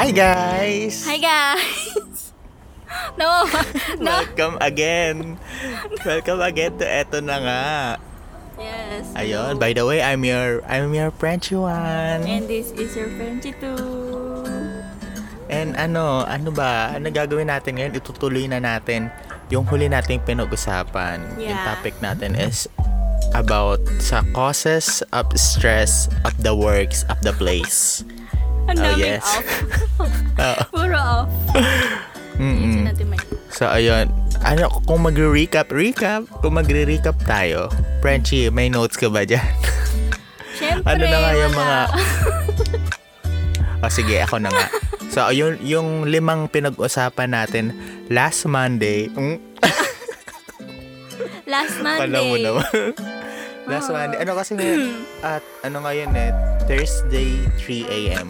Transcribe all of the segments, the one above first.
Hi guys! Hi guys! no, no. Welcome again! Welcome again to eto na nga. Yes. Ayun, by the way, I'm your I'm your French one. And this is your Frenchy too. And ano, ano ba? Ano gagawin natin ngayon? Itutuloy na natin yung huli nating pinag-usapan. Yung Yeah. topic natin is about sa causes of stress of the works of the place. Ang Oh, daming yes. off. Puro off. Mm-mm. Natin may... So, ayun. Ano, kung magre-recap, recap. Kung magre-recap tayo, Frenchie, may notes ka ba dyan? Siyempre, ano na nga yung mga... o sige, ako na nga. So, yung, yung limang pinag-usapan natin last Monday. Mm, Last Monday. Kala mo naman. Last. Monday. Ano kasi ngayon? At ano ngayon eh? Thursday, 3 a.m.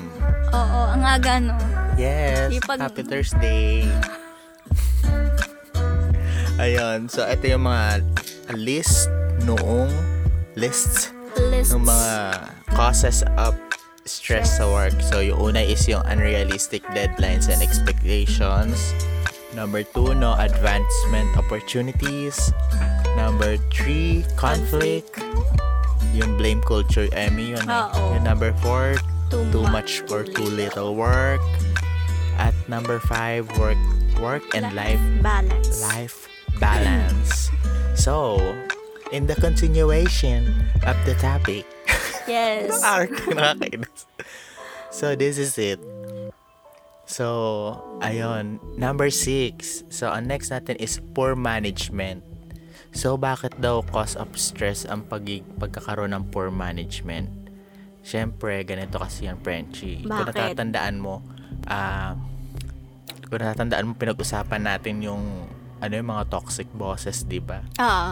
Oo, ang aga no. Yes. Ipag- Happy Thursday. Ayun. So, ito yung mga list noong lists Lists. ng mga causes of stress sa work. So, yung una is yung unrealistic deadlines and expectations. Number two, no advancement opportunities. Number three, conflict. Yung blame culture, Emmy, yun. eh. Oo. Yung number four, Too too much. much or too little work. At number five, work, work and life Balance. life balance. So, in the continuation of the topic, Yes. So, this is it. So, ayun. Number six. So, ang next natin is poor management. So, bakit daw cause of stress ang pag pagkakaroon ng poor management? Siyempre, ganito kasi yan, Frenchie. Kung Bakit? natatandaan mo, ah, kung natatandaan mo, pinag-usapan natin yung ano yung mga toxic bosses, di ba? Oo.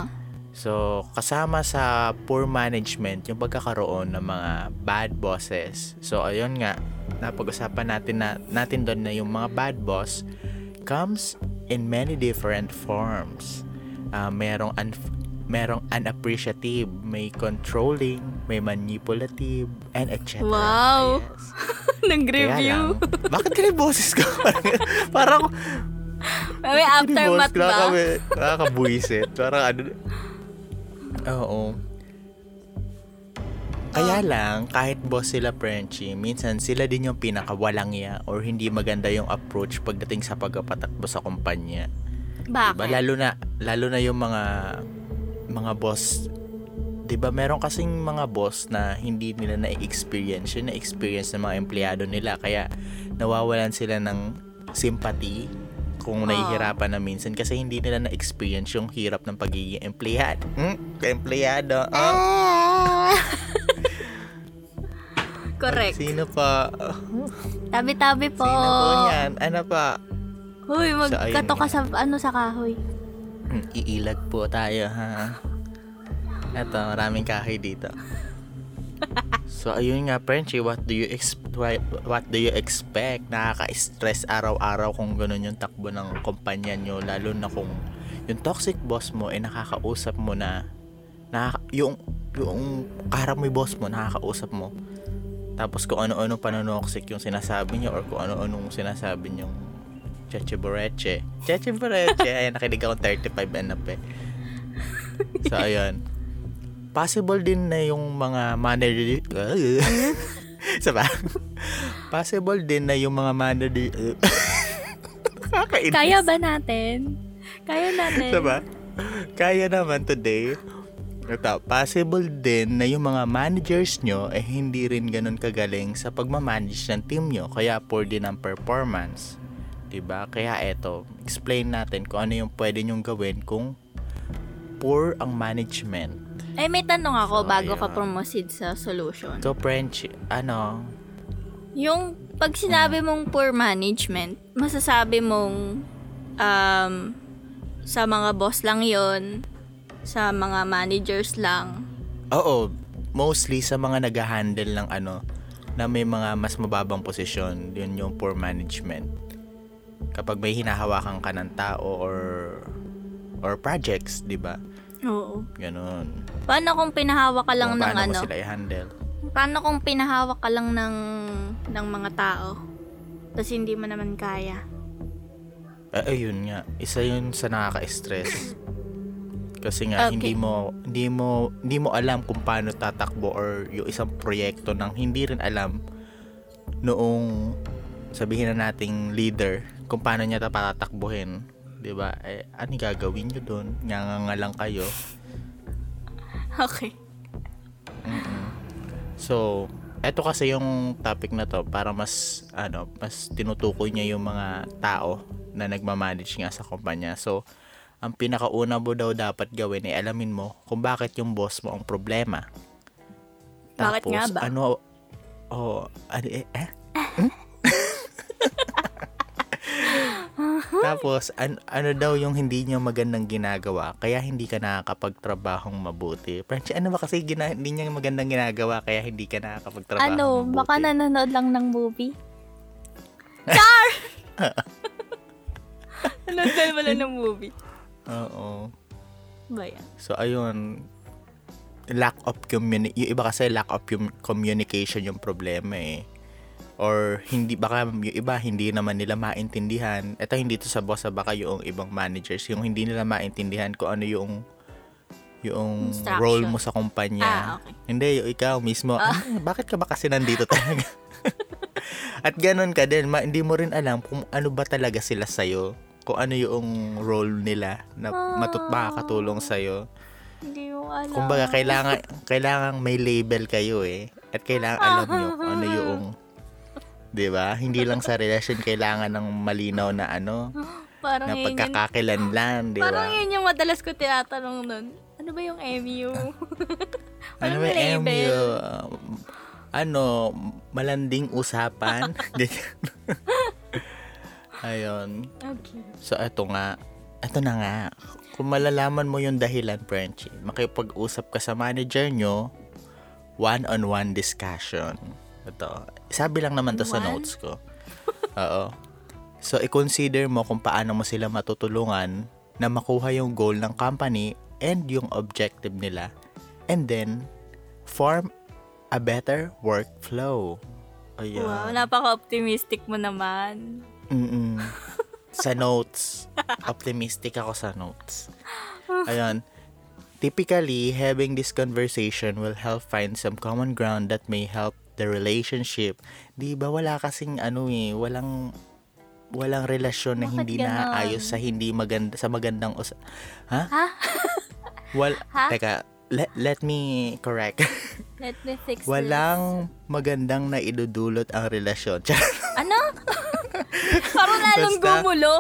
So, kasama sa poor management, yung pagkakaroon ng mga bad bosses. So, ayun nga, napag-usapan natin na natin doon na yung mga bad boss comes in many different forms. Ah, merong un- merong unappreciative, may controlling, may manipulative, and etc. Wow. Yes. Nag-review. Kaya lang, bakit yung boses ko? Parang, May aftermath ba? Kami, nakakabuisit. Parang ano. Oo. Kaya lang, kahit boss sila Frenchie, minsan sila din yung pinakawalang ya or hindi maganda yung approach pagdating sa pagpapatakbo sa kumpanya. Bakit? Diba? Lalo na, lalo na yung mga mga boss 'di ba meron kasing mga boss na hindi nila na-experience yun na-experience ng mga empleyado nila kaya nawawalan sila ng sympathy kung Oo. nahihirapan na minsan kasi hindi nila na-experience yung hirap ng pagiging empleyado. Hmm? Empleyado. Ah. Correct. Sino pa? Tabi-tabi po. Sino po yan? Ano pa? Ayun magkato ka sa, ano, sa kahoy. Hmm, Iilag po tayo ha. Eto, maraming kahoy dito. So ayun nga, Frenchie, what do you ex- what, do you expect? Nakaka-stress araw-araw kung ganun yung takbo ng kumpanya nyo, lalo na kung yung toxic boss mo ay nakakausap mo na, na yung yung mo yung boss mo, nakakausap mo. Tapos kung ano-ano panonoxic yung sinasabi niyo or kung ano-anong sinasabi niyong Cheche Boreche. Cheche Boreche. Ayan, nakinig akong 35 and up eh. So, ayun. Possible din na yung mga manager... Isa ba? Possible din na yung mga. Kakainis. Kaya ba natin? Kaya natin. Diba? Kaya naman today. Ito, possible din na yung mga managers nyo eh hindi rin ganun kagaling sa pagmamanage ng team nyo. Kaya poor din ang performance. 'Di ba? Kaya eto, explain natin kung ano yung pwede nyong gawin kung poor ang management. Eh, may tanong ako So, bago ka ayun. promosid sa solution. So, French, ano, Yung pag sinabi mong poor management, masasabi mong um, sa mga boss lang yon sa mga managers lang. Oo, mostly sa mga nag-handle ng ano, na may mga mas mababang posisyon, yun yung poor management. Kapag may hinahawakan ka ng tao or or projects, 'di ba? Oo. Ganun. Paano kung pinahawak ka lang Kung ng paano ano? mo sila i-handle. Paano kung pinahawak ka lang ng ng mga tao? Tapos hindi mo naman kaya. Eh, ayun nga. Isa yun sa nakaka-stress. Kasi nga Okay. hindi mo hindi mo hindi mo alam kung paano tatakbo or yung isang proyekto nang hindi rin alam noong sabihin na nating leader kung paano niya ta patatakbuhin, 'di ba? Eh ano gagawin niyo doon? Nganga lang kayo. Okay. So, eto kasi yung topic na to para mas ano, mas tinutukoy niya yung mga tao na nagmamanage nga sa kumpanya. So, ang pinakauna mo daw dapat gawin ay alamin mo kung bakit yung boss mo ang problema. Bakit nga ba? ano oh, ano eh, eh? Hmm? Tapos, an- ano daw yung hindi niya magandang ginagawa, kaya hindi ka nakakapagtrabahong mabuti. Frenchie, ano ba kasi gina- hindi niya magandang ginagawa, kaya hindi ka nakakapagtrabaho Ano, mabuti? baka nanonood lang ng movie? Char! nanonood ka wala ng movie. Oo. Ba yan? So, ayun, lack of communi- yung iba kasi lack of communication yung problema eh. Or hindi baka yung iba hindi naman nila maintindihan. Ito hindi to sa boss, ah, baka yung ibang managers yung hindi nila maintindihan kung ano yung yung role mo sa kumpanya. Ah, okay. Hindi, yung ikaw mismo. "Ah, bakit ka ba kasi nandito talaga? At ganun ka din, ma- hindi mo rin alam kung ano ba talaga sila sa'yo. Kung ano yung role nila na matut makakatulong sa'yo. Hindi mo alam. Kumbaga, kailangan, kailangan may label kayo eh. At kailangan alam nyo kung ano yung, di ba? Hindi lang sa relasyon kailangan ng malinaw na ano, Parang na yung, pagkakakilanlan, di parang ba? yun yung madalas ko tinatanong nun. Ano ba yung MU? Ano Anong ba label? MU? Um, ano, malanding usapan? Ayun. okay. So, eto nga. Eto na nga. Kung malalaman mo yung dahilan, Frenchie, makipag-usap ka sa manager nyo, one-on-one discussion. Ito. Sabi lang naman to sa notes ko. Oo. So, i-consider mo kung paano mo sila matutulungan na makuha yung goal ng company and yung objective nila. And then, form a better workflow. Ayan. Wow, napaka-optimistic mo naman. Mm-mm. sa notes. Optimistic ako sa notes. Ayun. Typically, having this conversation will help find some common ground that may help the relationship. Di ba wala kasing ano eh, walang walang relasyon na Bakit hindi ganon? naayos sa hindi maganda sa magandang us Ha? Ha? Wal Ha? Teka, let, let me correct. Let me fix this. Walang magandang na idudulot ang relasyon. Ano? Parang lalong Basta- gumulo.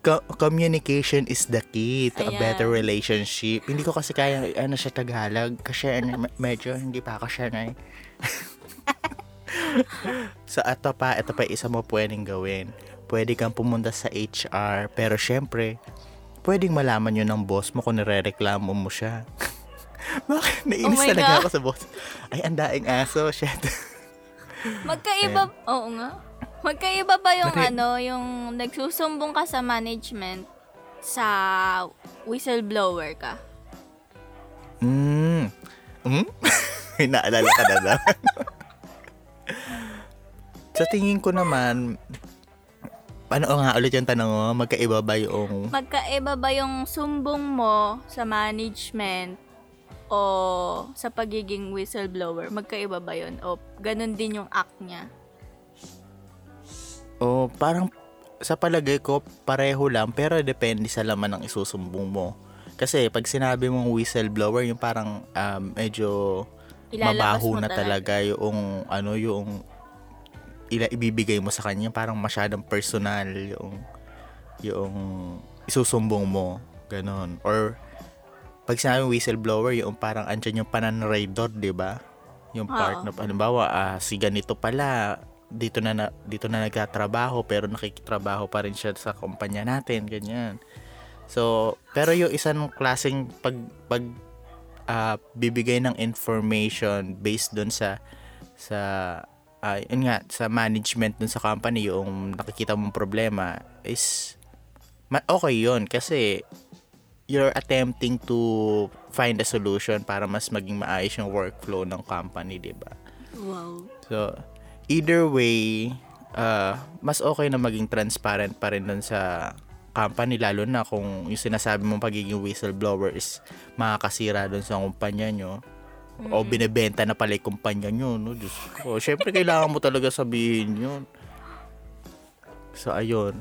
Co- communication is the key to a Ayan. better relationship. Hindi ko kasi kaya ano sa Tagalog kasi ano, me- medyo hindi pa ako sanay. So ito pa, ito pa isa mo pwedeng gawin. Pwede kang pumunta sa HR pero syempre, pwedeng malaman yun ng boss mo kung nire-reklamo mo siya. Bakit? Nainis Oh talaga God. ako sa boss. Ay, ang daing aso. Shit. Magkaiba, oo nga. Magkaiba ba yung Mari- ano, yung nagsusumbong ka sa management sa whistleblower ka? Mm. Mm? Naalala ka na ba? Sa tingin ko naman, ano nga ulit yung tanong mo? Magkaiba ba yung... Magkaiba ba yung sumbong mo sa management o sa pagiging whistleblower? Magkaiba ba yun? O ganun din yung act niya? O parang sa palagay ko, pareho lang, pero depende sa laman ng isusumbong mo. Kasi pag sinabi mong whistleblower, yung parang um, medyo Ilalabas mabaho na talaga. yung ano yung ila ibibigay mo sa kanya. Parang masyadong personal yung yung isusumbong mo. Ganon. Or pag sinabi whistleblower yung parang andyan yung pananraidor di ba? Yung part Oo. na halimbawa ah, si ganito pala dito na, na dito na nagtatrabaho pero nakikitrabaho pa rin siya sa kumpanya natin ganyan. So pero yung isang klaseng pag pag ah, bibigay ng information based doon sa sa yun nga sa management dun sa company yung nakikita mong problema is okay yun kasi you're attempting to find a solution para mas maging maayos yung workflow ng company, 'di ba? Wow. So, either way, ah, mas okay na maging transparent pa rin dun sa company lalo na kung yung sinasabi mong pagiging whistleblower is makakasira dun sa kumpanya nyo o binebenta na pala yung kumpanya nyo no Diyos ko syempre kailangan mo talaga sabihin yun so ayun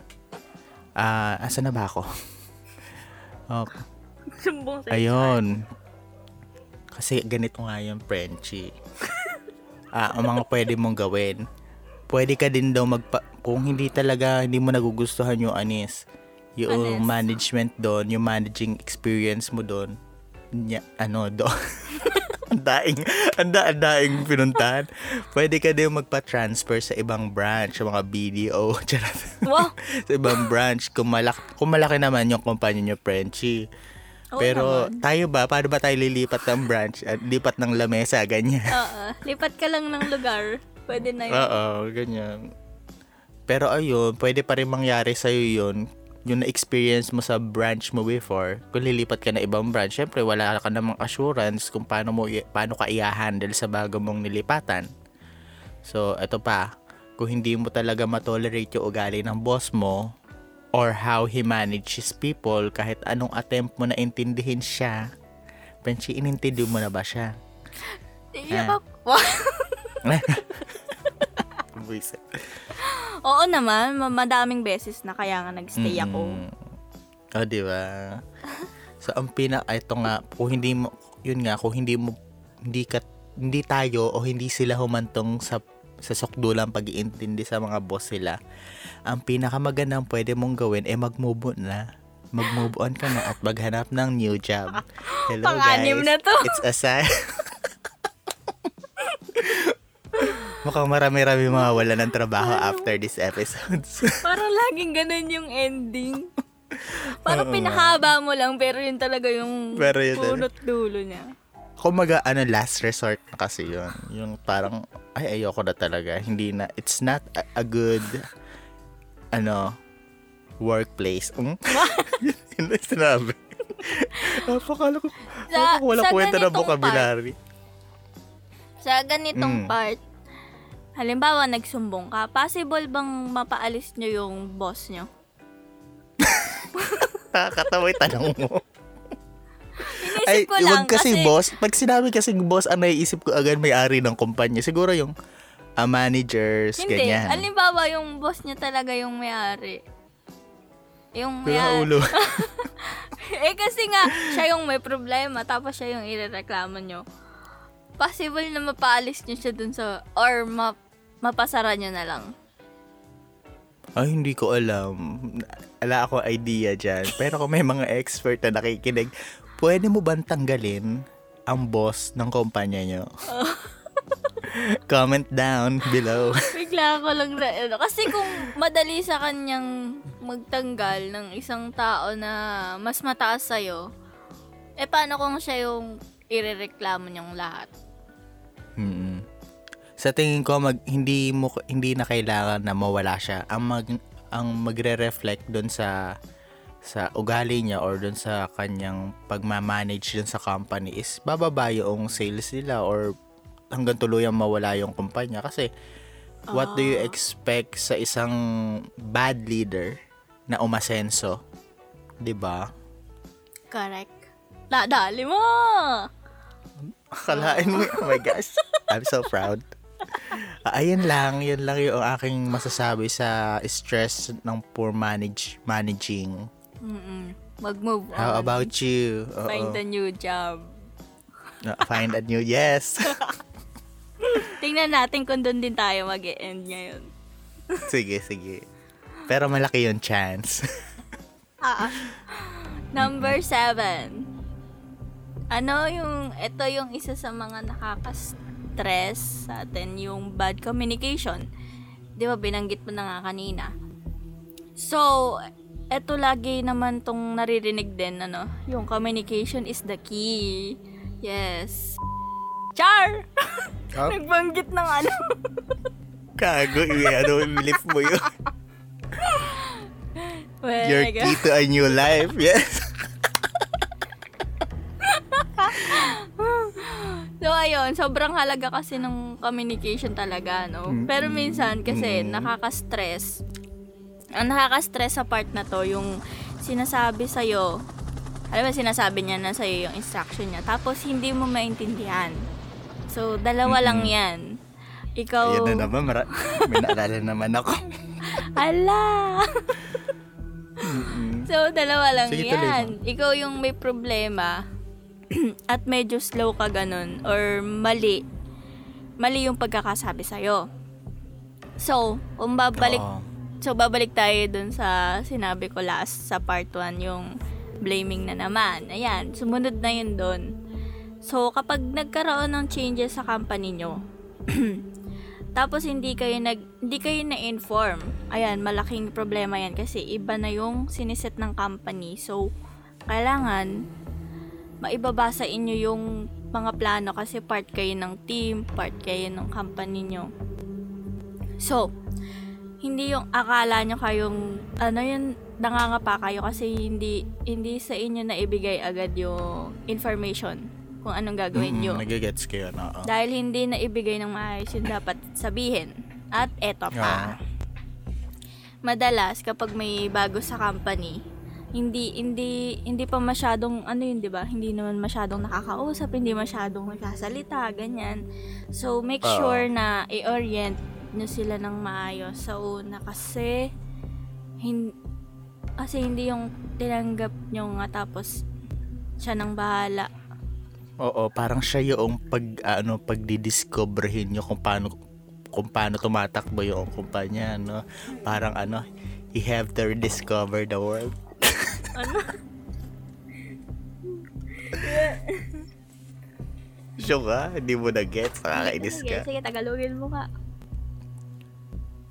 ah asa na ba ako oh, Sumbong sa Ayun. Kasi ganito nga yung Frenchie. Ah, ang mga pwede mong gawin. Pwede ka din daw magpa... Kung hindi talaga, hindi mo nagugustuhan yung anis. Yung Anis. management doon, yung managing experience mo doon. Nya, ano, doon. ang daing, ang da- ang daing pinuntahan. Pwede ka din magpa-transfer sa ibang branch, sa mga BDO. Charot Wow. sa ibang branch kung malaki, kung malaki naman yung kumpanya nyo, Frenchie. Oo Pero naman. tayo ba, paano ba tayo lilipat ng branch? At lipat ng lamesa, ganyan. Oo. Lipat ka lang ng lugar. Pwede na yun. Oo, ganyan. Pero ayun, pwede pa rin mangyari sa'yo yun. Yung na-experience mo sa branch mo before, kung lilipat ka na ibang branch, syempre wala ka namang assurance kung paano, mo, paano ka i-handle sa bago mong nilipatan. So, eto pa, kung hindi mo talaga matolerate yung ugali ng boss mo, or how he manages people, kahit anong attempt mo na intindihin siya, Frenchie, inintindi mo na ba siya? Iyak ako. Buisit. Oo naman, ma- madaming beses na kaya nga nagstay ako. Mm. Oh, di ba? So, ang pina, ito nga, kung hindi mo, yun nga, kung hindi mo, hindi ka, hindi tayo o hindi sila humantong sa sa sukdulang pag-iintindi sa mga boss sila, ang pinakamagandang pwede mong gawin ay mag-move on na. Mag-move on ka na at maghanap ng new job. Hello Pang-anim guys. na to. It's a sign. Mukhang marami-rami mga wala ng trabaho after this episode. Parang laging ganun yung ending. Parang Oo pinahaba mo lang pero yun talaga yung Pero yun talaga. punot dulo niya. kumaga ano last resort na kasi yun yung parang ay ayoko na talaga hindi na it's not a, a good ano workplace um? yun na sinabi napakala ko Sa- wala kwenta na ganitong vocabulary Sa ganitong Mm. part, halimbawa nagsumbong ka, possible bang mapaalis nyo yung boss nyo? nakakatawa yung tanong mo Inisip ay ko lang kasi, kasi, boss pag sinabi kasi boss ang naiisip ko agad may-ari ng kumpanya siguro yung ah, managers hindi, ganyan halimbawa yung boss niya talaga yung may-ari. Yung Kaya may ulo eh kasi nga, siya yung may problema, tapos siya yung irereklamo nyo. Possible na mapaalis nyo siya dun sa, or ma, mapasara nyo na lang. Ay, hindi ko alam. Ala ako idea dyan. Pero kung may mga expert na nakikinig, pwede mo bang tanggalin ang boss ng kumpanya nyo? Comment down below. Bigla ko lang na, ano, kasi kung madali sa kanyang magtanggal ng isang tao na mas mataas sa'yo, eh paano kung siya yung irereklamo niyong lahat? Mm. Sa tingin ko mag hindi mo hindi na kailangan na mawala siya. Ang mag ang magre-reflect doon sa sa ugali niya or doon sa kanyang pagma-manage dun sa company is bababa yung sales nila or hanggang tuluyang mawala yung kumpanya kasi what do you expect sa isang bad leader na umasenso? 'Di ba? Correct. Nadali mo! Akalain mo, oh my gosh. I'm so proud. Ah, ayun lang, yun lang yung aking masasabi sa stress ng poor manage managing. Mm-mm. Mag-move on. How about you? Oo. Find a new job. Ah, Find a new, yes. Tingnan natin kung doon din tayo mag end ngayon. sige, sige. Pero malaki yung chance. Ah. Number seven. Ano yung, ito yung isa sa mga nakaka-stress sa atin, yung bad communication. Di ba, binanggit mo na nga kanina. So, eto lagi naman tong naririnig din, ano, yung communication is the key. Yes. Char! Oh? Nagbanggit ng ano. Kago, i- ano, lift mo yun. Well, Your key to a new life, yes. Yun, sobrang halaga kasi ng communication talaga, no? Mm. Pero minsan kasi Mm. nakaka-stress. Ang nakaka-stress sa part na to, yung sinasabi sa'yo, alam mo, sinasabi niya na sa'yo yung instruction niya, tapos hindi mo maintindihan. So, dalawa lang Mm-mm. yan. Ikaw, Ayan na naman, mara- may naalala naman ako. ala! So, dalawa lang Sige, tuloy yan. Ikaw yung may problema at medyo slow ka ganun or mali. Mali yung pagkakasabi sa'yo. So, kung babalik, Oo. so babalik tayo dun sa sinabi ko last sa part 1, yung blaming na naman. Ayan, sumunod na yun dun. So, kapag nagkaroon ng changes sa company nyo, tapos hindi kayo nag hindi kayo na-inform. Ayan, malaking problema 'yan kasi iba na yung siniset ng company. So, kailangan maibabasa inyo yung mga plano kasi part kayo ng team, part kayo ng company nyo. So, hindi yung akala nyo kayong ano yun nangangapa kayo kasi hindi hindi sa inyo na ibigay agad yung information kung anong gagawin nyo. Mm-mm, Nagigets ko yun, oo. Dahil hindi na ibigay ng maayos yung dapat sabihin. At eto pa. Madalas kapag may bago sa company, hindi hindi hindi pa masyadong ano yun, 'di ba? Hindi naman masyadong nakakausap, hindi masyadong nagsasalita, ganyan. So make Oo. sure na i-orient nyo sila ng maayos sa una kasi hin, kasi hindi yung tinanggap nyo nga tapos siya nang bahala. Oo, parang siya yung pag ano pagdidiscoverhin nyo kung paano kung paano tumatakbo yung kumpanya, no? Parang ano, he have to rediscover the world. Ano? Sure ka? Hindi mo na gets. Nakakainis ka. sige, tagalogin mo ka.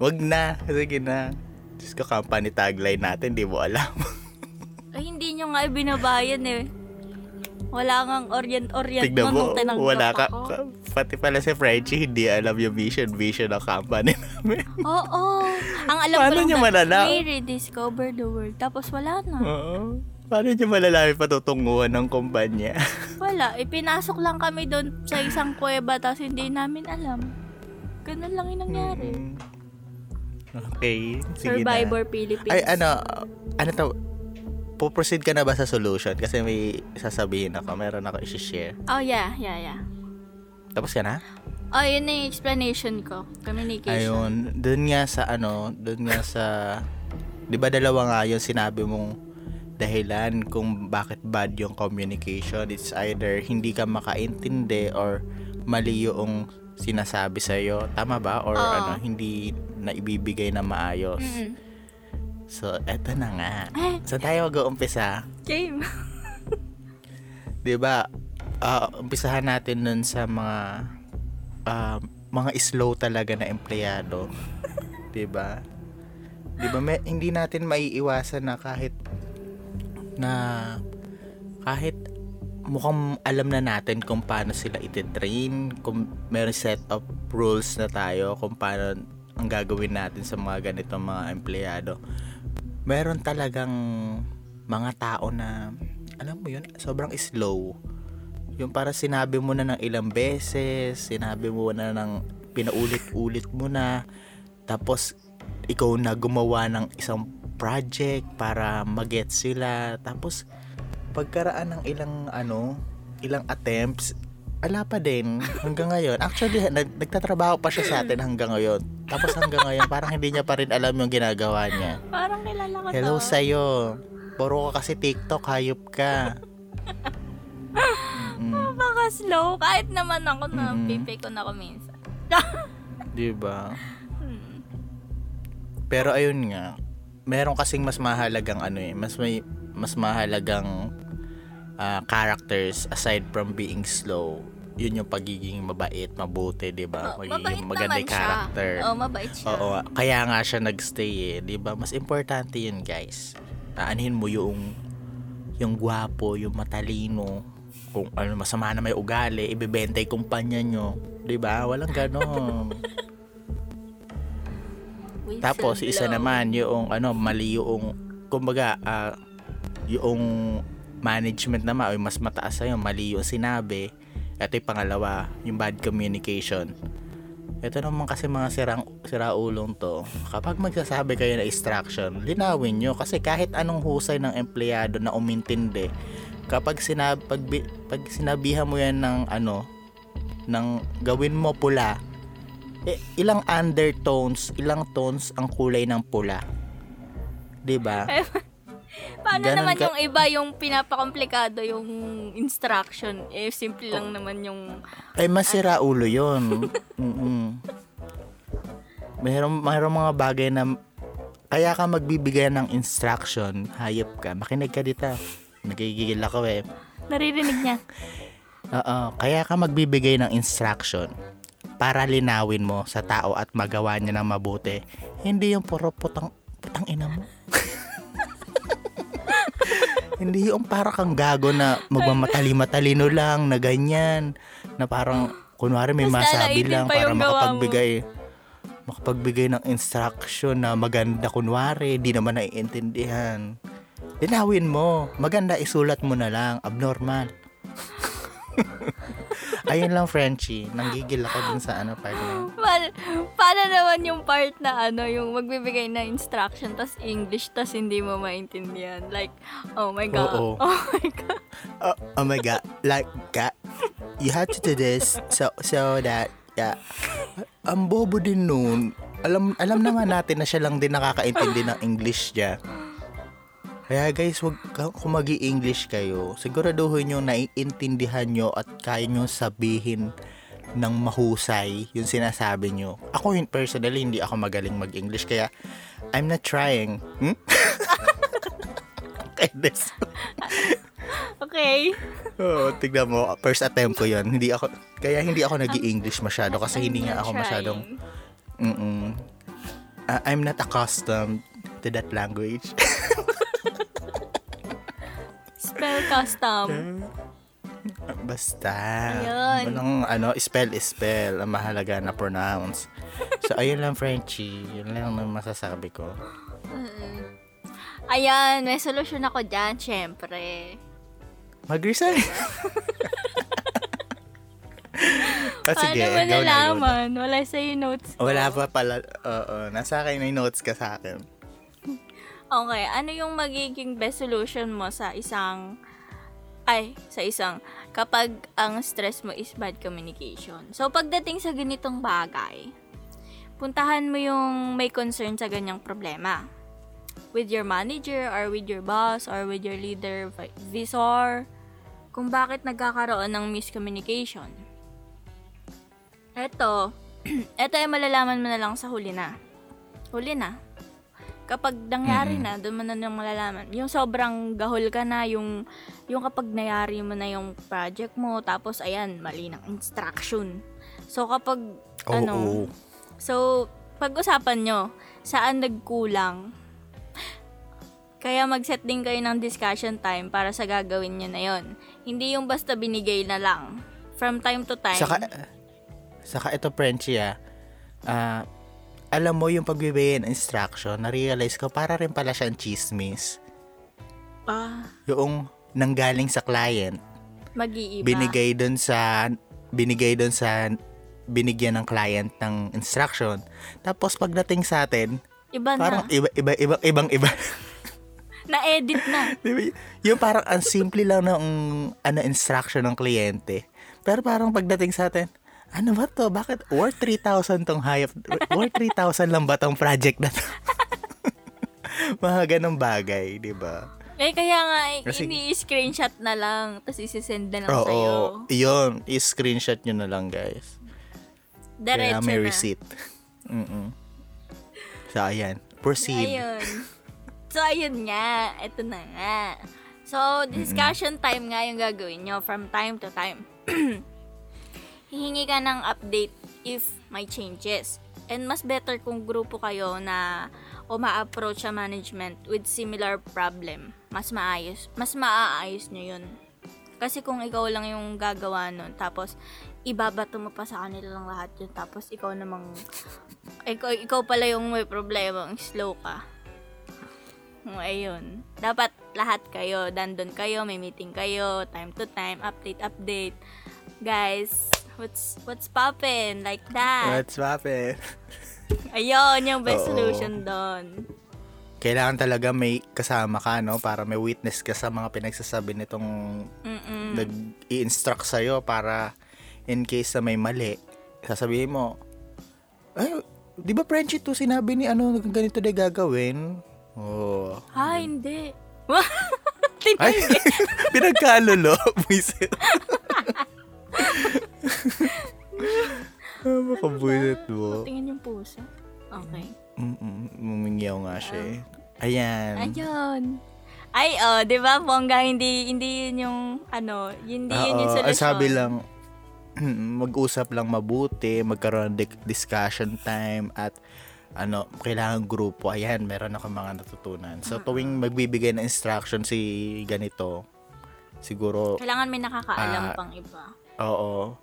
Wag na. Sige na. Diyos ko, company tagline natin, di mo alam. Ay, hindi nyo nga binabayan eh. Wala ngang orient-orient Tignan mo, nung wala ka. ako. ka- Pati pala si Frenchie, hindi alam yung vision, vision ng company namin. Oo. Ang alam Paano ko lang niya we rediscover the world. Tapos wala na. Oo. Paano niyo malalaman patutunguhan ng kumpanya? Wala. Ipinasok lang kami doon sa isang kuweba tapos hindi namin alam. Ganun lang yung nangyari. Mm. Okay, sige Survivor na. Philippines. Ay, ano, ano to? Po-proceed ka na ba sa solution? Kasi may sasabihin ako, meron ako isi-share. Oh, yeah, yeah, yeah. Tapos ka na? Oh, yun na yung explanation ko. Communication. Ayun, dun nga sa ano, dun nga sa, di ba dalawa nga yung sinabi mong dahilan kung bakit bad yung communication. It's either hindi ka makaintindi or mali yung sinasabi sa'yo. Tama ba? Or Oo. ano, hindi na ibibigay na maayos. Mm-mm. So, eto na nga. Saan tayo mag-uumpisa? game. 'Di ba? Ah, umpisahan natin nun sa mga ah, mga slow talaga na empleyado. 'Di ba? 'Di ba may, hindi natin maiiwasan na kahit na kahit mukhang alam na natin kung paano sila ititrain, kung meron set of rules na tayo kung paano ang gagawin natin sa mga ganitong mga empleyado. Meron talagang mga tao na alam mo yun, sobrang slow. Yung para sinabi mo na ng ilang beses, sinabi mo na ng pinaulit-ulit mo na, tapos ikaw na gumawa ng isang project para mag-get sila, tapos pagkaraan ng ilang ano, ilang attempts, ala pa din hanggang ngayon. Actually, nag- nagtatrabaho pa siya sa atin hanggang ngayon. Tapos hanggang ngayon, parang hindi niya pa rin alam yung ginagawa niya. Parang kilala ko Hello to. sa'yo. Puro ka kasi TikTok, hayop ka. Mm, Baka slow. Kahit naman ako na Mm-mm. pipi ko na ako minsan. di ba? Hmm. Pero ayun nga, meron kasing mas mahalagang ano eh, mas may mas mahalagang ah, characters aside from being slow. Yun yung pagiging mabait, mabuti, 'di ba? Oh, Magiging naman magandang siya. character. Oh, mabait siya. Oo, kaya nga siya nagstay eh, 'di ba? Mas importante 'yun, guys. Aanhin mo yung yung gwapo, yung matalino, kung ano masama na may ugali, ibebenta yung kumpanya nyo. 'Di ba? Walang ganon. Tapos isa naman yung ano mali yung kumbaga ah, yung management naman o mas mataas sa'yo, mali yung sinabi Ito yung pangalawa, yung bad communication. Ito naman kasi mga sirang, siraulong to. Kapag magsasabi kayo na instruction, linawin nyo. Kasi kahit anong husay ng empleyado na umintindi, kapag sinab pag, pag sinabihan mo yan ng ano, ng gawin mo pula, eh, ilang undertones, ilang tones ang kulay ng pula. 'Di ba? Paano Ganon naman ka- yung iba yung pinapakomplikado yung instruction? Eh, simple lang naman yung... Ay masira ulo 'yon. Mm. Mayroong mayroong mga bagay na kaya ka magbibigay ng instruction, hayop ka. Makinig ka dito. Nagigigil ako eh. Naririnig niya. Oo, kaya ka magbibigay ng instruction para linawin mo sa tao at magawa niya ng mabuti. Hindi yung puro putang, putang ina mo. Hindi yung para kang gago na magmamatali-matalino lang na ganyan. Na parang, kunwari may Mas masabi lang pa para makapagbigay makapagbigay ng instruction na maganda kunwari, di naman naiintindihan. Linawin mo. Maganda, isulat mo na lang. Abnormal. Ayun lang, Frenchie. Nanggigil ako dun sa ano part na. Paano, paano naman yung part na ano, yung magbibigay na instruction tas English tas hindi mo maintindihan? Like, oh my God. Oo. Oh my God. Oh, oh my God. Like, God, you have to do this so, so that, yeah. Ang bobo din nun. Alam, alam naman natin na siya lang din nakakaintindi ng English niya. Kaya guys, wag kung mag english kayo, siguraduhin nyo naiintindihan nyo at kaya nyo sabihin ng mahusay yung sinasabi nyo. Ako yun, personally, hindi ako magaling mag-English, kaya I'm not trying. Hmm? Kaya this. Okay. Oo, tignan mo, first attempt ko yun. Hindi ako, kaya hindi ako nag english masyado kasi hindi nga ako Trying. masyadong, mm Uh, I'm not accustomed to that language. Spell custom. Basta. Ayun. Walang ano, spell is spell. Ang mahalaga na pronounce. So, ayun lang, Frenchie. Yun lang ang masasabi ko. Ayan, may solusyon ako dyan, syempre. Mag-resign. Ah, sige, Paano mo nalaman? Wala sa'yo notes. ko. Wala pa pala. Oo, nasa akin may notes ka sa akin. Okay, ano yung magiging best solution mo sa isang ay, sa isang kapag ang stress mo is bad communication. So, pagdating sa ganitong bagay, puntahan mo yung may concern sa ganyang problema. With your manager, or with your boss, or with your leader, vi- visor, kung bakit nagkakaroon ng miscommunication. Eto, eto ay malalaman mo na lang sa huli na. Huli na kapag nangyari Mm-mm. na, doon mo na nang malalaman. Yung sobrang gahol ka na, yung, yung kapag nayari mo na yung project mo, tapos ayan, mali ng instruction. So kapag, Oo. ano, so pag-usapan nyo, saan nagkulang? Kaya mag-set din kayo ng discussion time para sa gagawin nyo na yon. Hindi yung basta binigay na lang. From time to time. Saka, saka ito, Frenchie, ah. Ah, alam mo yung pagbibigay ng instruction, na-realize ko, para rin pala siyang chismis. ah, Yung nanggaling sa client, mag-iiba. binigay dun sa, binigay dun sa, binigyan ng client ng instruction. Tapos pagdating sa atin, Iba na. parang iba, iba, iba, ibang iba. Na-edit na. Yung parang ang simple lang ng ano, instruction ng kliyente. Pero parang pagdating sa atin, ano ba to? Bakit worth 3,000 tong hayop? Worth 3,000 lang ba tong project na to? Mga ganong bagay, di ba? Eh, kaya nga, eh, Kasi- ini-screenshot na lang, tapos isi-send na lang Oo, sa'yo. yun. I-screenshot nyo na lang, guys. Kaya Diretso may na. receipt. Mm-mm. So, ayan. Proceed. Ayun. So, ayun nga. Ito na nga. So, discussion time nga yung gagawin nyo from time to time. Hihingi ka ng update if may changes. And mas better kung grupo kayo na uma-approach sa management with similar problem. Mas maayos. Mas maaayos nyo yun. Kasi kung ikaw lang yung gagawa nun, tapos ibabato mo pa sa kanila lang lahat yun, tapos ikaw namang, ikaw, ikaw pala yung may problema, ang slow ka. Ayun. Dapat lahat kayo, dandon kayo, may meeting kayo, time to time, update, update. Guys, what's what's poppin? Like that. What's poppin'? Ayun, yung best Oo. solution doon. Kailangan talaga may kasama ka, no? Para may witness ka sa mga pinagsasabi nitong Mm-mm. nag-i-instruct sa'yo para in case na may mali, sasabihin mo, ay, di ba Frenchie to sinabi ni ano, ganito na gagawin? Oh. Ha, hindi. Ay, pinagkalulo. Buisit. Ah, makabuisit mo. Tingnan yung puso. Okay. Mm-mm, Mumingyaw nga siya eh. Ayan. Ayun. Ay, oh, di ba, Bongga, hindi, hindi yun yung, ano, hindi yun yung Oo, solusyon. ang sabi lang, mag-usap lang mabuti, magkaroon ng di- discussion time at ano, kailangan grupo. Ayan, meron ako mga natutunan. So, tuwing magbibigay ng instruction si ganito, siguro, Kailangan may nakakaalam Ah, pang iba. Oo.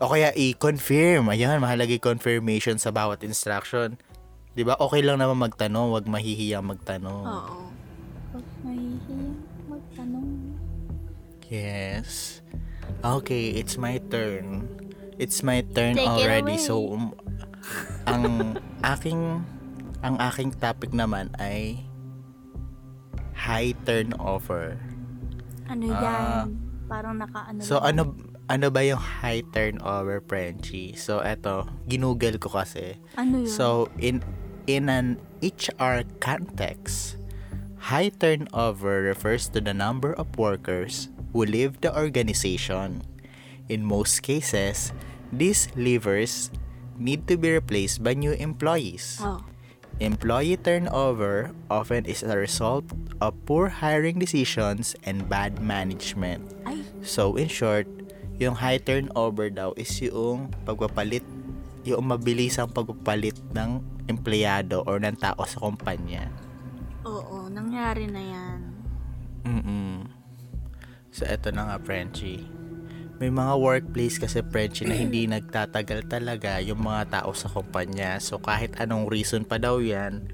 O kaya i-confirm. Ayan, mahalaga confirmation sa bawat instruction. 'Di ba? Okay lang naman magtanong, wag mahihiyang magtanong. Oo. Huwag mahihiyang magtanong. Yes. Okay, it's my turn. It's my turn Take already. So um, ang aking ang aking topic naman ay high turnover. Ano yan? Parang naka-ano So lang. ano ano ba yung high turnover, Frenchie? So eto, ginugel ko kasi. Ano yun? So in in an HR context, high turnover refers to the number of workers who leave the organization. In most cases, these leavers need to be replaced by new employees. oh. Employee turnover often is a result of poor hiring decisions and bad management. Ay, So, in short, yung high turnover daw is yung pagpapalit, yung mabilisang pagpapalit ng empleyado or ng tao sa kumpanya. oo, nangyari na yan. Mm So, eto na nga, Frenchie. May mga workplace kasi, Frenchie, na hindi nagtatagal talaga yung mga tao sa kumpanya. So, kahit anong reason pa daw yan,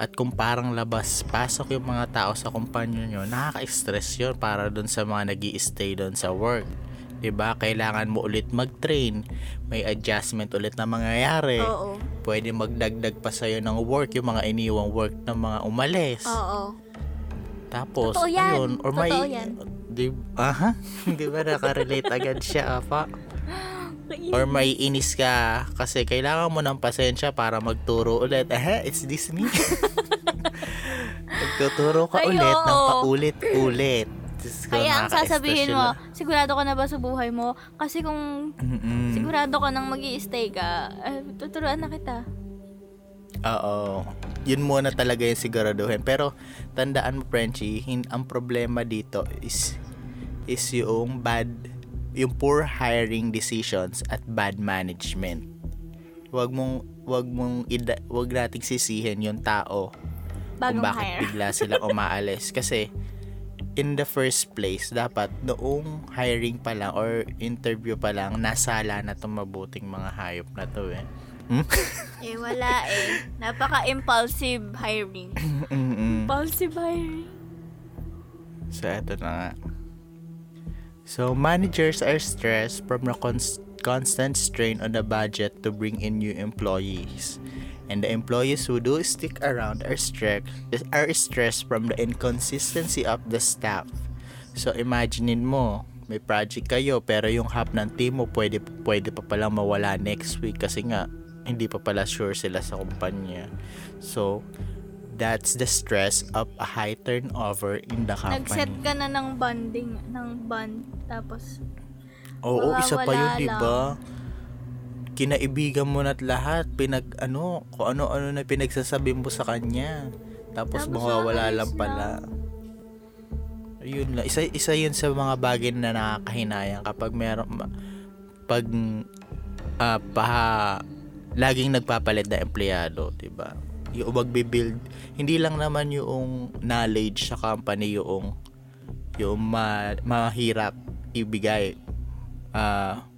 at kung parang labas-pasok yung mga tao sa kumpanya nyo, nakaka-stress yun para dun sa mga nag stay dun sa work. 'Di ba Kailangan mo ulit mag-train. May adjustment ulit na mangyayari. Oo. Pwede magdagdag pa sa'yo ng work, yung mga iniwang work ng mga umalis. Oo. Tapos, Totoo yan. ayun, or may, Totoo yan. di, aha, di ba nakarelate agad siya, apa? Or may inis ka kasi kailangan mo ng pasensya para magturo ulit. Eh, it's this me. Magtuturo ka Ay, ulit ng oo. paulit-ulit. Diyos ko, Kaya ang sasabihin mo, lang. sigurado ka na ba sa buhay mo? Kasi kung Mm-mm. sigurado ka nang mag stay ka, eh, tuturuan na kita. Oo. Yun muna talaga yung siguraduhin. Pero, tandaan mo, Frenchie, hin- ang problema dito is is yung bad, yung poor hiring decisions at bad management. Wag mong, wag mong, ida, wag nating sisihin yung tao Bagong kung bakit hire. bigla silang umaalis. Kasi, in the first place, dapat noong hiring pa lang or interview pa lang, nasala na itong mabuting mga hayop na to eh. Hmm? Eh, wala eh. Napaka-impulsive hiring. Impulsive hiring. So, eto na nga. So, managers are stressed from the cons- constant strain on the budget to bring in new employees. And the employees who do stick around are stressed, are stressed from the inconsistency of the staff. So, imaginein mo, may project kayo, pero yung half ng team mo pwede, pwede pa palang mawala next week kasi nga, hindi pa pala sure sila sa kumpanya. So, that's the stress of a high turnover in the company. Nag-set ka na ng bonding, ng bond. Tapos, Oo, isa pa yun, di ba? Kinaibigan mo na't lahat, pinag, ano, kung ano-ano na pinagsasabi mo sa kanya. Tapos, Tapos mawawala lang pala. Ayun lang. Isa, isa yun sa mga bagay na nakakahinayang kapag meron, pag, ah, paha, laging nagpapalit na empleyado, di ba? Yung magbibuild, hindi lang naman yung knowledge sa company yung yung ma- mahirap ibigay. Ah,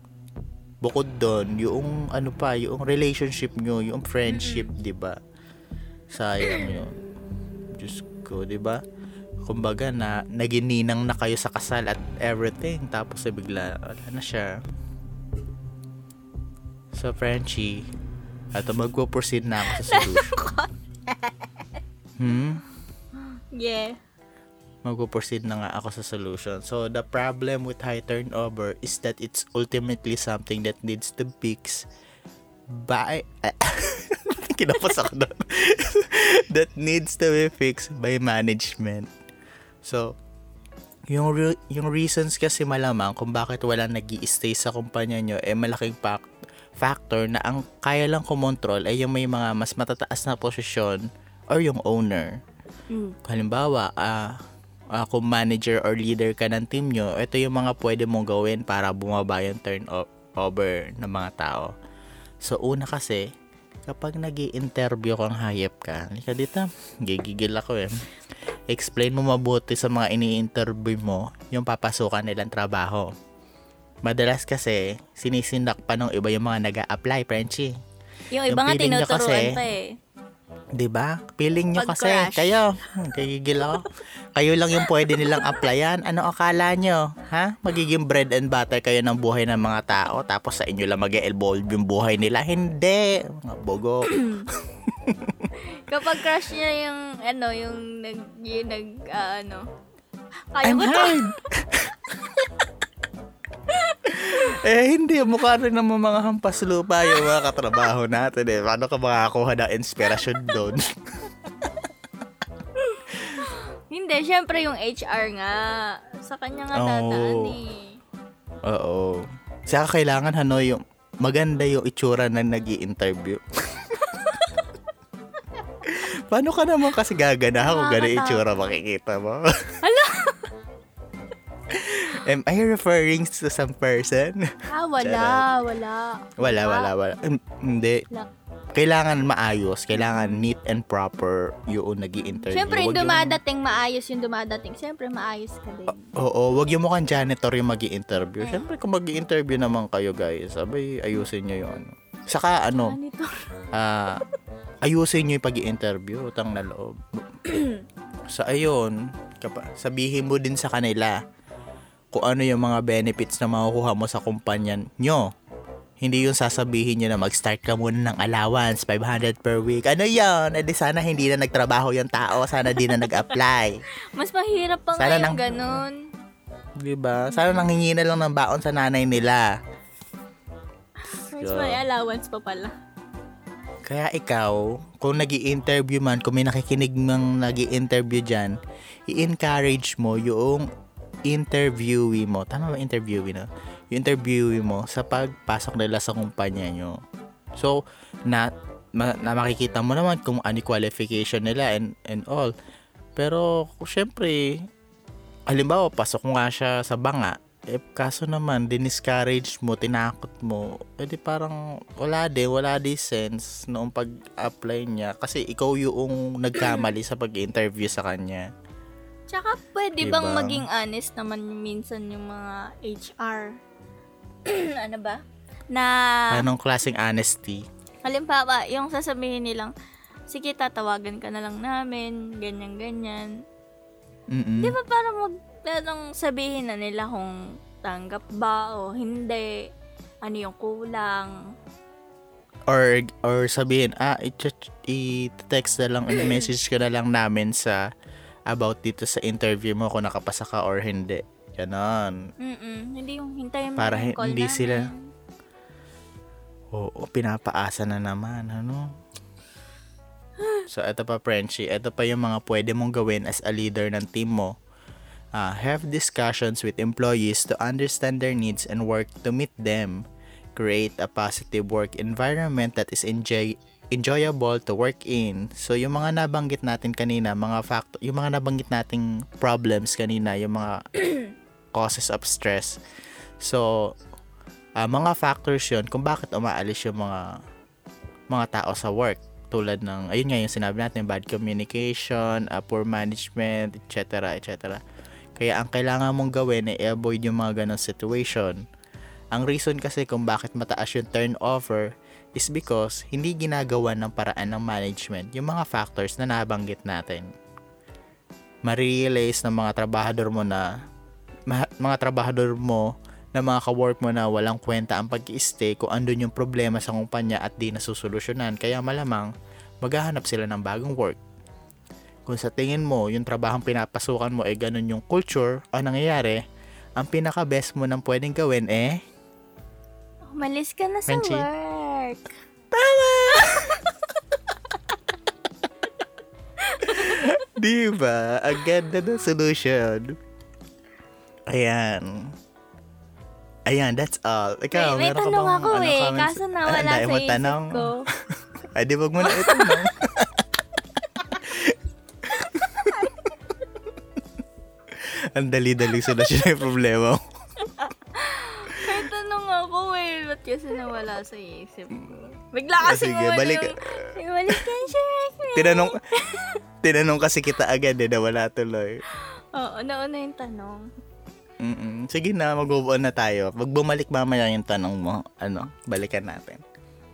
bukod doon, yung ano pa, yung relationship nyo, yung friendship, 'di ba? Sayang 'yun. Diyos ko, 'di ba? kumbaga na nagininang na kayo sa kasal at everything tapos eh, bigla wala na siya so Frenchie at magpo-proceed na ako sa solution hmm Yeah. Magpo-proceed na nga ako sa solution so the problem with high turnover is that it's ultimately something that needs to fix by kinapos ako doon that needs to be fixed by management So, yung, re- yung reasons kasi malamang kung bakit wala nag stay sa kumpanya nyo, eh malaking fac- factor na ang kaya lang kumontrol ay yung may mga mas matataas na posisyon or yung owner. Mm. Halimbawa, ah ah, kung manager or leader ka ng team nyo, ito yung mga pwede mong gawin para bumaba yung turnover ng mga tao. So, una kasi, kapag nag interview kang hayop ka, halika dito, gigigil ako eh. Explain mo mabuti sa mga ini-interview mo yung papasukan nilang trabaho. Madalas kasi, sinisindak pa ng iba yung mga nag apply Frenchie. Yung Yung iba nga feeling nyo tinuturuan kasi, pa eh. 'Di ba? Feeling nyo kasi, Pag-crash. kayo, kagigil ako. kayo lang yung pwede nilang applyan. Ano akala nyo? Ha? Magiging bread and butter kayo ng buhay ng mga tao, tapos sa inyo lang mag evolve yung buhay nila. Hindi. Mga bogo. Kapag crush niya yung, ano, yung nag, yung nag, ah, ano, kaya I'm ko to. eh, hindi. Mukha rin naman mga hampas lupa yung mga katrabaho natin eh. Paano ka makakuha ng inspirasyon doon? Hindi, syempre yung HR nga. Sa kanya nga Oo. dadaan eh. Oo. Saka kailangan ano yung maganda yung itsura na nag interview Paano ka naman kasi gagana kung gano'y itsura makikita mo? Hala! Am I referring to some person? Ah, wala, wala. Wala, wala, wala. Hindi. Wala. Kailangan maayos. Kailangan neat and proper yung nag interview Syempre, yung dumadating maayos yung dumadating. Syempre, maayos ka din. Oo, wag yung mukhang janitor yung mag interview Syempre, kung mag interview naman kayo guys, sabay ayusin nyo yung ano. Saka ano, ah ayusin nyo yung pag interview utang na loob. so, ayun, kapa, sabihin mo din sa kanila kung ano yung mga benefits na makukuha mo sa kumpanya nyo. Hindi yung sasabihin nyo na mag-start ka muna ng allowance, 500 per week. Ano yun? Eh di sana hindi na nagtrabaho yung tao, sana di na nag-apply. Mas mahirap pa Sana nga yung nang- ganun. Di ba? Sana nanghingi na lang ng baon sa nanay nila. Mas Yeah. may allowance pa pala. Kaya ikaw, kung nag interview man, kung may nakikinig mang nag interview dyan, i-encourage mo yung interviewee mo. Tama ba interviewee no? Yung interviewee mo sa pagpasok nila sa kumpanya nyo. So, na, ma, na makikita mo naman kung ano qualification nila and, and all. Pero, syempre, halimbawa, pasok nga siya sa banga, eh, kaso naman, diniscourage mo, tinakot mo, edi parang wala din, wala din sense noong pag-apply niya. Kasi ikaw yung nagkamali sa pag-interview sa kanya. Tsaka pwede Diba? bang maging honest naman minsan yung mga HR? ano ba? Na, Anong klaseng honesty? halimbawa, yung sasabihin nilang, sige, tatawagan ka na lang namin, ganyan-ganyan. Di ba parang mag, parang sabihin na nila kung tanggap ba o hindi, ano yung kulang. Or, or sabihin, ah, i-text na lang, i-message ka na lang namin sa about dito sa interview mo kung nakapasa ka or hindi. Ganon. Mm-mm. Hindi yung hintayin mo Para yung call hindi namin. sila- Oo, pinapaasa na naman, ano? So, ito pa, Frenchie. Ito pa yung mga pwede mong gawin as a leader ng team mo. Ah, have discussions with employees to understand their needs and work to meet them. Create a positive work environment that is enjoy enjoyable to work in. So, yung mga nabanggit natin kanina, mga factor, yung mga nabanggit nating problems kanina, yung mga causes of stress. So, ah, mga factors yun kung bakit umaalis yung mga mga tao sa work tulad ng ayun nga yung sinabi natin bad communication, ah, poor management, etc. etc. Kaya ang kailangan mong gawin ay avoid yung mga ganong situation. Ang reason kasi kung bakit mataas yung turnover is because hindi ginagawa ng paraan ng management yung mga factors na nabanggit natin. ma-realize ng mga trabahador mo na ma- mga trabahador mo na mga ka-work mo na walang kwenta ang pag stay kung andun yung problema sa kumpanya at di nasusolusyonan. Kaya malamang, maghahanap sila ng bagong work. Kung sa tingin mo, yung trabahong pinapasukan mo ay ganun yung culture o nangyayari, ang pinaka-best mo nang pwedeng gawin eh, Umalis ka na sa Frenchie. work. Di ba? Ang ganda ng solution. Ayan. Ayan, that's all. Ikaw, may, may meron ka tanong bang, ako ano, eh. comments? Kaso Ah, nawala dami sa isip tanong. ko. Ay, di wag mo na itanong. ang dali-dali solusyon yung problema mo. May tanong ako eh. Ba't kasi nawala sa isip ko? Bigla Ah, kasi sige, mo balik- yung... Balik ka siya. Tinanong, tinanong kasi kita agad eh, na wala tuloy. Oo, nauna yung tanong. Mm-mm. Sige na, mag-move on na tayo. Pag bumalik mamaya yung tanong mo, ano, balikan natin.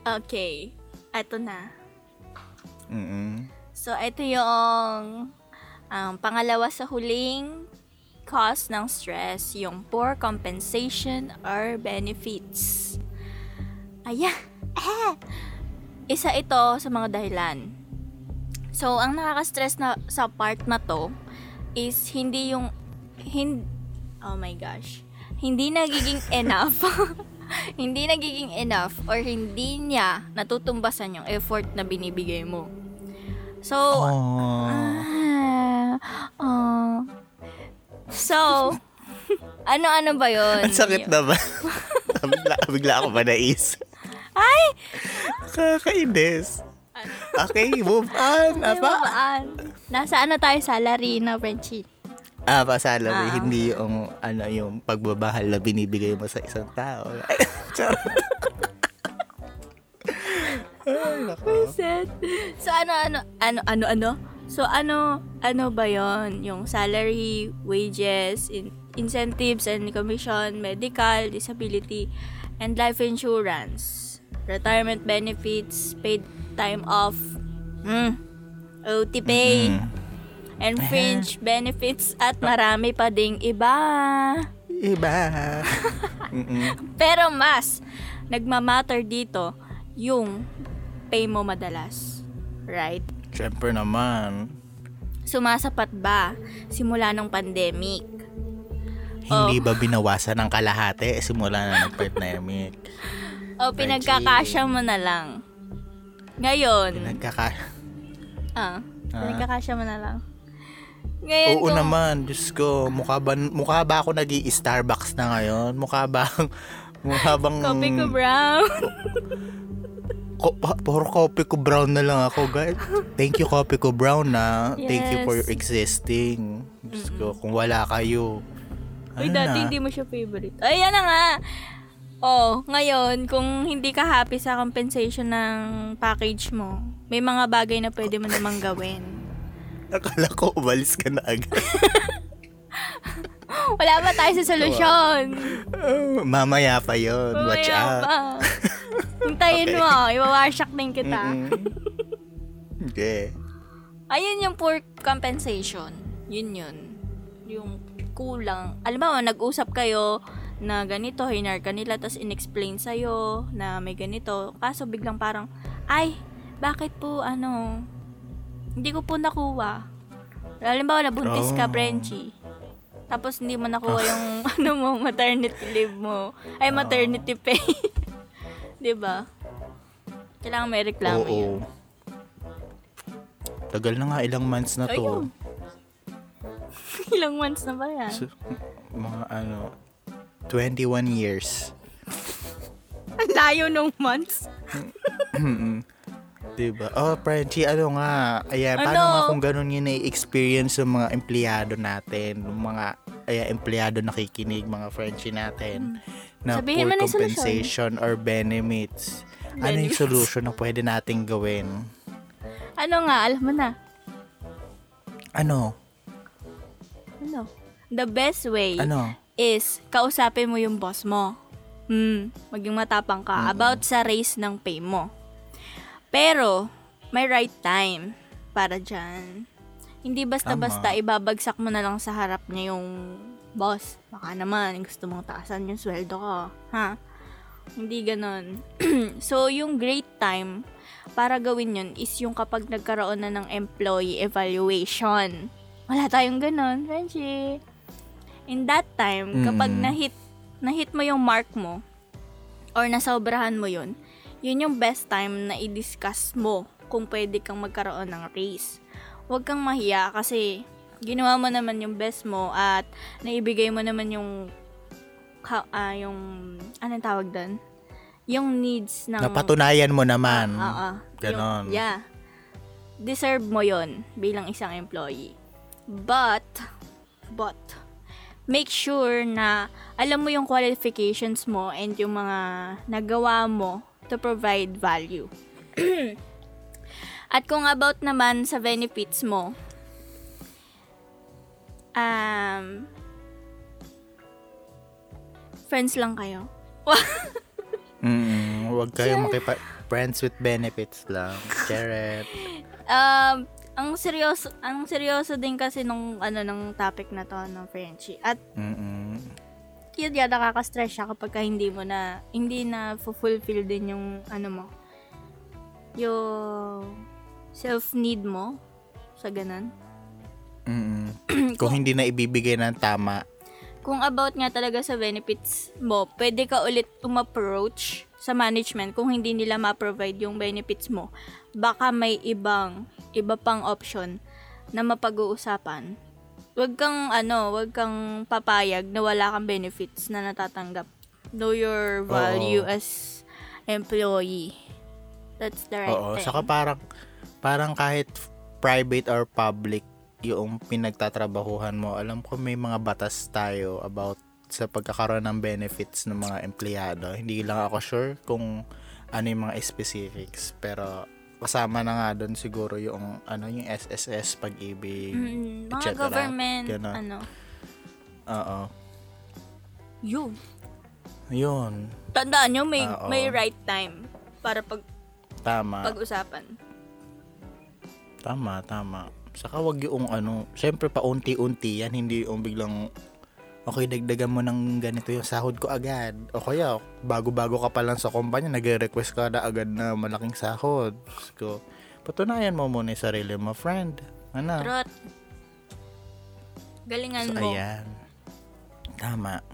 Okay. Ito na. Mm-mm. So, ito yung um, pangalawa sa huling cause ng stress, yung poor compensation or benefits. Ayan. Ah! Isa ito sa mga dahilan. So, ang nakaka-stress na sa part na to is hindi yung hin Oh my gosh. Hindi nagiging enough. hindi nagiging enough or hindi niya natutumbasan yung effort na binibigay mo. So, Oh. Ah, oh. So, ano-ano ba yun? Ang sakit na ba? bigla, bigla ako ba nais? Ay! Kakainis. Okay, move on. Ay, Apa? mabaan. Nasa ano tayo? Salary na, Frenchie. Ah, pa salary, Ah. hindi yung ano yung pagbabahal na binibigay mo sa isang tao. Ay. Sad. So, ano, ano, ano, ano, ano? So, ano, ano ba yon Yung salary, wages, in- incentives and commission, medical, disability, and life insurance, retirement benefits, paid time off, mm, OT pay, Mm. and fringe benefits, at marami pa ding iba. Iba. Pero mas, nagmamatter dito yung pay mo madalas. Right? Siyempre naman. Sumasapat ba simula ng pandemic? Hindi Oh. ba binawasan ng kalahati simula na ng-pandemic? O pinagkakasya mo na lang? Ngayon, Nagkaka... ah, Ah. pinagkakasya mo na lang. Ngayon, Oo kung- naman, Diyos ko. Mukha ba, mukha ba ako nag starbucks na ngayon? Mukha ba... Mukha bang... Coffee ko brown. Ko, puro coffee ko brown na lang ako, guys. Thank you, coffee ko brown na. Thank you for Yes. your existing. Diyos ko, kung wala kayo. Uy, ano dati na? hindi mo siya favorite. Ayan na nga. Oh, ngayon, kung hindi ka happy sa compensation ng package mo, may mga bagay na pwede mo namang gawin. Akala ko umalis ka na agad. Wala ba tayo sa solusyon? Oh, mamaya pa yon Watch out. pa. Hintayin Okay. mo, iwawasak din kita. Mm-mm. Okay. Ayun yung poor compensation. Yun yun. Yung kulang. Alam mo, nag-usap kayo na ganito, hinar ka nila, tapos in-explain sa'yo na may ganito. Kaso biglang parang, ay, bakit po, ano, hindi ko po nakuha. Halimbawa, nabuntis ka, Oh. Frenchie. Tapos hindi mo nakuha yung ano mo, maternity leave mo. Ay, maternity pay. 'Di ba? Kailangan may reklamo Oo. yun. Tagal na nga, ilang months na to. Ayun. Ilang months na ba yan? So, mga ano, 21 years. Ang layo nung months. Diba? Oh, Frenchie, ano nga? Ayan, paano Ano? nga kung ganun yun na-experience ng mga empleyado natin, ng mga ayan, empleyado nakikinig, mga Frenchie natin, na Sabihin poor mo na yung solusyon. compensation or benefits. Ano yung Benefits. solution na pwede nating gawin? Ano nga, alam mo na. Ano? Ano? The best way Ano? Is kausapin mo yung boss mo. Hmm, maging matapang ka about sa raise ng pay mo. Pero, may right time para dyan. Hindi basta-basta ibabagsak mo na lang sa harap niya yung boss. Baka naman gusto mong taasan yung sweldo ko. Ha? Hindi ganon. so, yung great time para gawin yun is yung kapag nagkaroon na ng employee evaluation. Wala tayong ganon, Frenchie. In that time, kapag Mm. na-hit, na-hit mo yung mark mo, or nasobrahan mo yun, yun yung best time na i-discuss mo kung pwede kang magkaroon ng raise. Huwag kang mahiya kasi ginawa mo naman yung best mo at naibigay mo naman yung ka- ah, yung anong tawag doon? Yung needs ng Napatunayan mo naman. Ah, ah, ah. Ganon. Yung- yeah. Deserve mo yon bilang isang employee. But, but, make sure na alam mo yung qualifications mo and yung mga nagawa mo to provide value. At kung about naman sa benefits mo, um, friends lang kayo. Mm, huwag kayong makipa- friends with benefits lang. Charet. Um, ang seryoso, ang seryoso din kasi nung ano ng topic na to ng Frenchie. At Mm-mm. yun yata nakaka-stress siya kapag ka hindi mo na hindi na fulfill din yung ano mo yung self need mo sa ganun. Mm-mm. Kung hindi na ibibigay ng tama, Kung about nga talaga sa benefits mo, pwede ka ulit um-approach sa management kung hindi nila ma-provide yung benefits mo. Baka may ibang, iba pang option na mapag-uusapan. Huwag kang, ano, huwag kang papayag na wala kang benefits na natatanggap. Know your value Oo. as employee. That's the right oo. thing. Saka parang, parang kahit private or public yung pinagtatrabahuhan mo, alam ko may mga batas tayo about sa pagkakaroon ng benefits ng mga empleyado. Hindi lang ako sure kung ano yung mga specifics. Pero kasama na nga doon siguro yung ano yung SSS pag-ibig. Mm, mga cetera. government, Ganon. ano. Oo. Yun. Yun. Tandaan nyo, may, Oo. may right time para pag, Tama. pag-usapan. Tama, tama. Saka wag yung ano, syempre pa unti-unti yan, hindi yung biglang okay, dagdagan mo ng ganito yung sahod ko agad. O kaya, bago-bago ka pa lang sa kumpanya, nagre-request ka na agad na malaking sahod. So, patunayan mo muna yung sarili mo, friend. Ano? Trot. Galingan So, mo. ayan. Tama.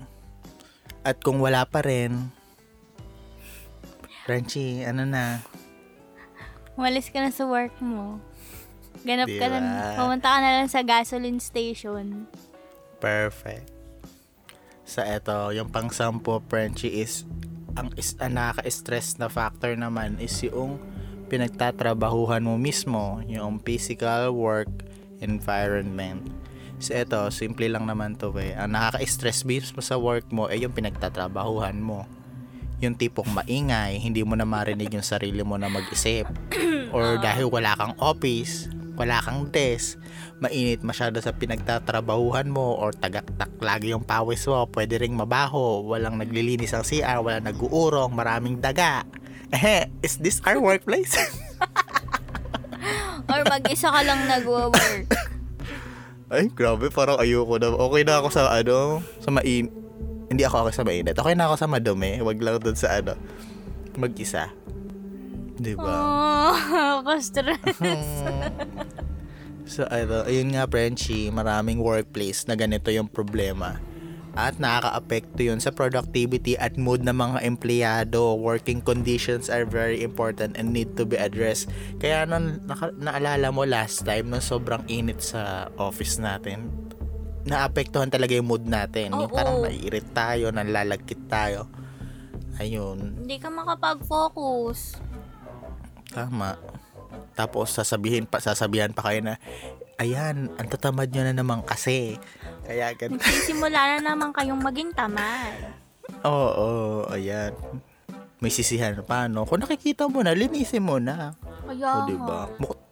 At kung wala pa rin, Frenchie, ano na? Umalis ka na sa work mo. Ganap ka Diba? na, pumunta ka na lang sa gasoline station. Perfect. Sa eto, yung pang sampo, Frenchie, is ang, is, ang nakaka-stress na factor naman is yung pinagtatrabahuhan mo mismo, yung physical work environment. So eto, simple lang naman to eh. Ang nakaka-stress mismo sa work mo ay yung pinagtatrabahuhan mo. Yung tipong maingay, hindi mo na marinig yung sarili mo na mag-isip. Or dahil wala kang office, wala kang desk, mainit masyado sa pinagtatrabahuhan mo or tagaktak lagi yung pawis mo, pwede ring mabaho, walang naglilinis ang CR, walang nag-uurong, maraming daga. Eh, is this our workplace? Or mag-isa ka lang nagwo-work. Ay, grabe, parang ayoko na. Okay na ako sa ano, sa main... Hindi ako okay sa mainit. Okay na ako sa madumi. Wag lang doon sa ano, mag-isa. Di ba? Oh, ka-stress. So, ano, ayun nga, Frenchie, maraming workplace na ganito yung problema. At nakaka-apekto yun sa productivity at mood ng mga empleyado. Working conditions are very important and need to be addressed. Kaya nung naka, naalala mo last time nung sobrang init sa office natin, naapektuhan talaga yung mood natin. Yung Oo. parang naiirit tayo, nalalagkit tayo. Ayun, Hindi ka makapag-focus. Tama. Tapos sasabihin pa sasabihan pa kayo na ayan, ang tatamad nyo na naman kasi. Kaya ganun. Nagsisimula na naman kayong maging tamad. Oo, ayan. May sisihan pa, no? Kung nakikita mo na, linisin mo na. Kaya O, di ba? Muk-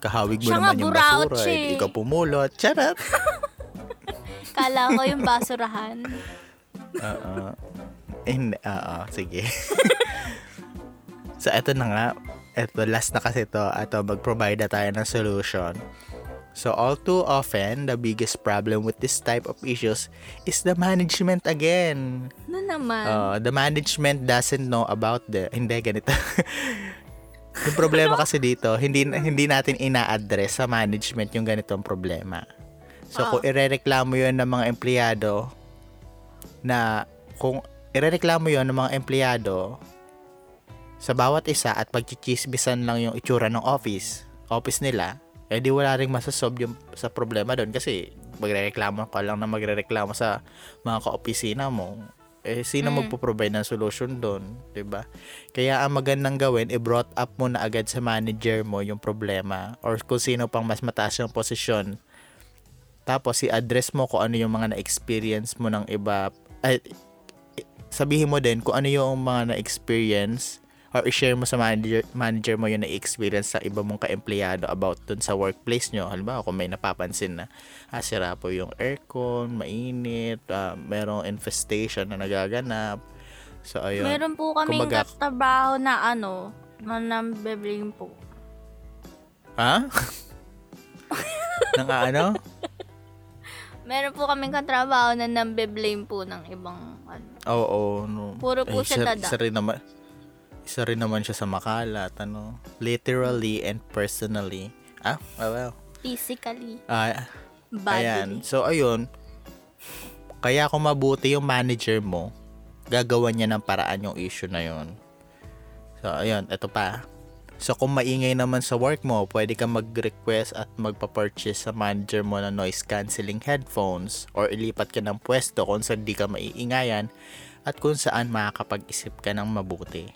Kahawig mo Siya naman yung basura. eh. eh. Ikaw pumulot. Charot! Kala ko yung basurahan. Oo. Hindi, oo, sige. so, eto na nga. Eto, last na kasi to. Eto, mag-provide na tayo ng solution. So all too often, the biggest problem with this type of issues is the management again. Ano naman? Uh, the management doesn't know about the hindi ganito. yung problema kasi dito, hindi hindi natin ina-address sa management yung ganitong problema. So Ah. kung irereklamo 'yon ng mga empleyado na kung irereklamo 'yon ng mga empleyado sa bawat isa at pagchichismisan lang yung itsura ng office, office nila, eh di wala ring masasolve yung sa problema doon kasi magrereklamo ka lang na magrereklamo sa mga kaopisina mo. Eh, sino Mm. magpo-provide ng solution doon, 'di ba? Kaya ang magandang gawin, i-brought up mo na agad sa manager mo yung problema or kung sino pang mas mataas yung posisyon. Tapos, i-address mo kung ano yung mga na-experience mo ng iba. Ay, sabihin mo din kung ano yung mga na-experience or i-share mo sa manager, manager mo yung na-experience sa iba mong ka-empleyado about dun sa workplace nyo. Halimbawa, kung may napapansin na ah, sira po yung aircon, mainit, ah, merong infestation na nagaganap. So, ayun. Meron po kaming Kumbaga- katrabaho na ano, na nambebling po. Ha? Nang ano? Meron po kaming katrabaho na nambe-blame po ng ibang ano. Oo, no. Puro po siya isa, dada. Isa rin naman, isa rin naman siya sa makalat, ano. Literally and personally. Ah, well, well. Physically, Ah, bodily. ayan. So, ayun. Kaya kung mabuti yung manager mo, gagawa niya ng paraan yung issue na yun. So, ayun. Ito pa. So, kung maingay naman sa work mo, pwede kang mag-request at magpa-purchase sa manager mo ng noise cancelling headphones or ilipat ka ng pwesto kung saan di ka maiingayan at kung saan makakapag-isip ka ng mabuti.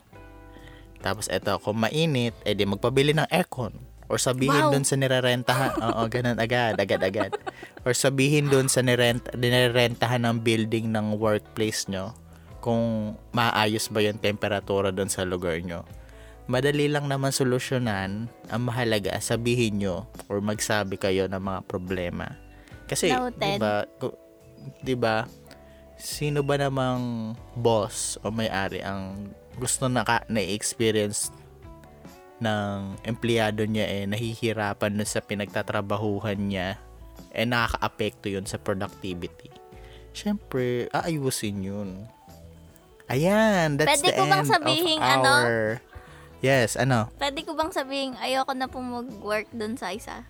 Tapos eto, kung mainit, edi magpabili ng aircon. Or sabihin Wow. dun sa nirerentahan. Oo, ganun agad, agad, agad. Or sabihin dun sa nirent, nirerentahan ng building ng workplace nyo kung maayos ba yung temperatura dun sa lugar nyo. Madali lang naman solusyonan. Ang mahalaga, sabihin nyo or magsabi kayo ng mga problema. Kasi, di ba, di ba, sino ba namang boss o may-ari ang gusto na ka, na-experience ng empleyado niya eh nahihirapan na sa pinagtatrabahuhan niya eh nakaka-apekto yun sa productivity. Siyempre, aayusin yun. Ayan, that's Pwede the ko bang end sabihing of ano? our... Yes, ano? Pwede ko bang sabihin, ayoko na pong mag-work dun sa isa?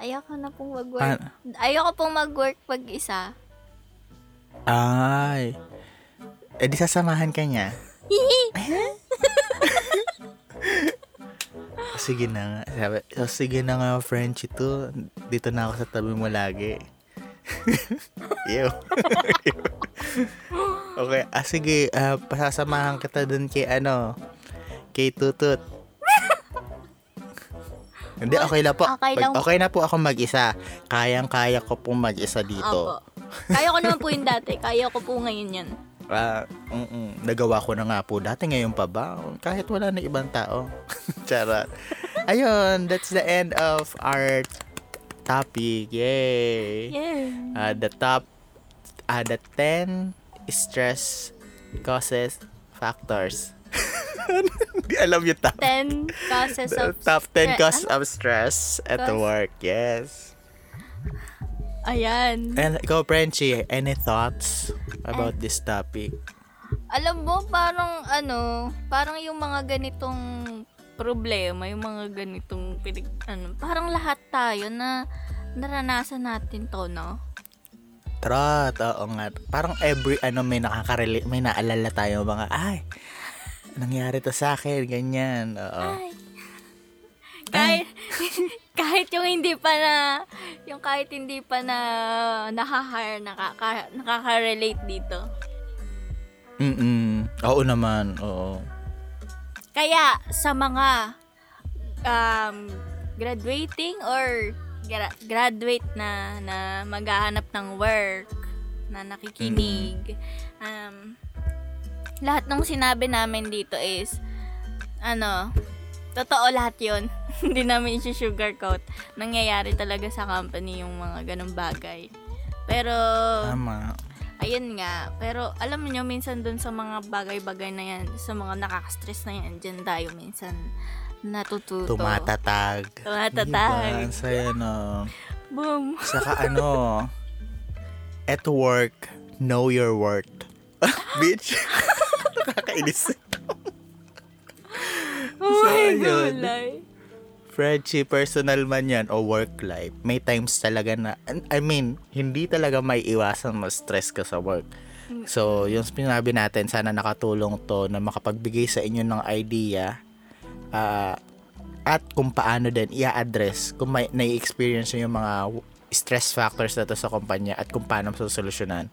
Ayoko na pong mag-work. Pa- ayoko pong mag-work pag isa. Ay. Eh di sasamahan ka niya. Sige na nga. Sabi, oh, sige na nga, French ito. Dito na ako sa tabi mo lagi. Ew. okay. Ah, sige. ah, pasasamahan kita dun kay ano. Kay Tutut. Hindi, okay na po. Okay lang. Okay na po ako mag-isa. Kayang-kaya ko po mag-isa dito. Opo. Kaya ko naman po yung dati. Kaya ko po ngayon yan. Ah, mm nagawa ko na nga po dati ngayon pa ba? Kahit wala na ibang tao. Charot. Ayun, that's the end of our topic. Yay. Yeah. Uh, the top uh, the 10 stress causes factors. Hindi alam yung top. 10 causes of... top 10 stre- causes of stress at the work. Yes. Ayan. And go, Frenchie, any thoughts about this topic? Alam mo, parang ano, parang yung mga ganitong problema, yung mga ganitong pinig, ano, parang lahat tayo na naranasan natin to, no? Trot, oo nga. Parang every, ano, may nakakarelate, may naalala tayo mga, ay, nangyari to sa akin, ganyan. Oo. Ay. Kahit, kahit yung hindi pa na, yung kahit hindi pa na nakaka-hire, nakaka, nakaka-relate dito. Mm-mm. Oo naman, oo. Kaya sa mga um, graduating or gra- graduate na na maghahanap ng work na nakikinig um, lahat ng sinabi namin dito is ano totoo lahat yon hindi namin i-sugarcoat nangyayari talaga sa company yung mga ganong bagay pero Tama. Ayun nga. Pero alam niyo minsan dun sa mga bagay-bagay na yan, sa mga nakaka-stress na yan, dyan tayo minsan natututo. Tumatatag. Tumatatag. Diba? Saya no. Boom. Saka ano, at work, know your worth. Bitch. Nakakainis. Oh So, my ayun. gulay. Friendship, personal man yan, o work life, may times talaga na, I mean, hindi talaga may iwasan ma-stress ka sa work. So, yung sinabi natin, sana nakatulong to na makapagbigay sa inyo ng idea ah, at kung paano din i-address kung may nai-experience yung mga stress factors na to sa kumpanya at kung paano masosolusyonan.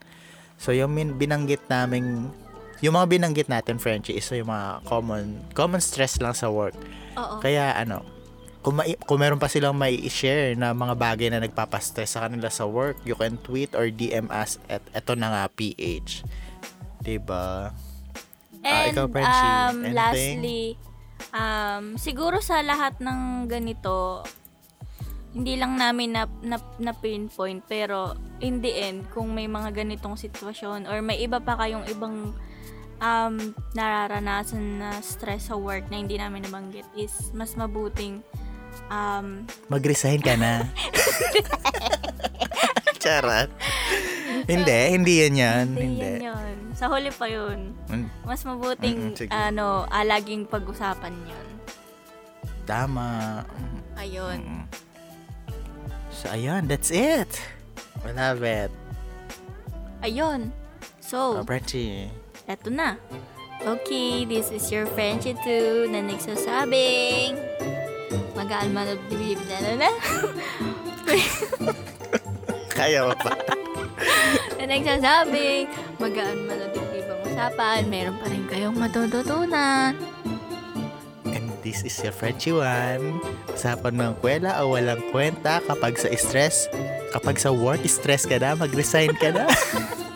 So, yung min- binanggit naming yung mga binanggit natin, Frenchie, is yung mga common common stress lang sa work. Oo. Kaya ano, kung, mai- kung meron pa silang may i-share na mga bagay na nagpapastress sa kanila sa work, you can tweet or DM us at eto na nga PH. Diba? Ah, And ikaw, Frenchie, um, anything? lastly, um, siguro sa lahat ng ganito, hindi lang namin na, na, na pinpoint, pero in the end, kung may mga ganitong sitwasyon or may iba pa kayong ibang um, nararanasan na stress sa work na hindi namin nabanggit is mas mabuting um, Mag-resign ka na. Charot. hindi, hindi yan yan. hindi Hindi. yan yun. Sa huli pa yun. Mm, Mas mabuting, sige. ano, ah, laging pag-usapan yun. Tama. Ayun. mm. So, ayun, that's it. I love it. Ayun. So, Oh, Frenchie. Eto na. Okay, this is your Frenchie 2 na nagsasabing magaan man of believe na na na. Kaya mo pa. na nagsasabing magaan man of believe ang usapan. Meron pa rin kayong matututunan. And this is your Frenchie one. Usapan ng kwela o walang kwenta kapag sa stress, kapag sa work stress ka na, mag-resign ka na.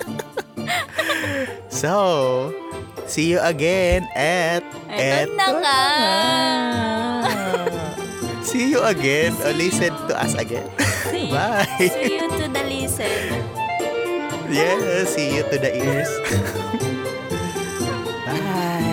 So, see you again at... Eto, eto na nga! see you again see or listen you. to us again. See, Bye! See you to the listen. Yes, yeah, see you to the ears. Bye!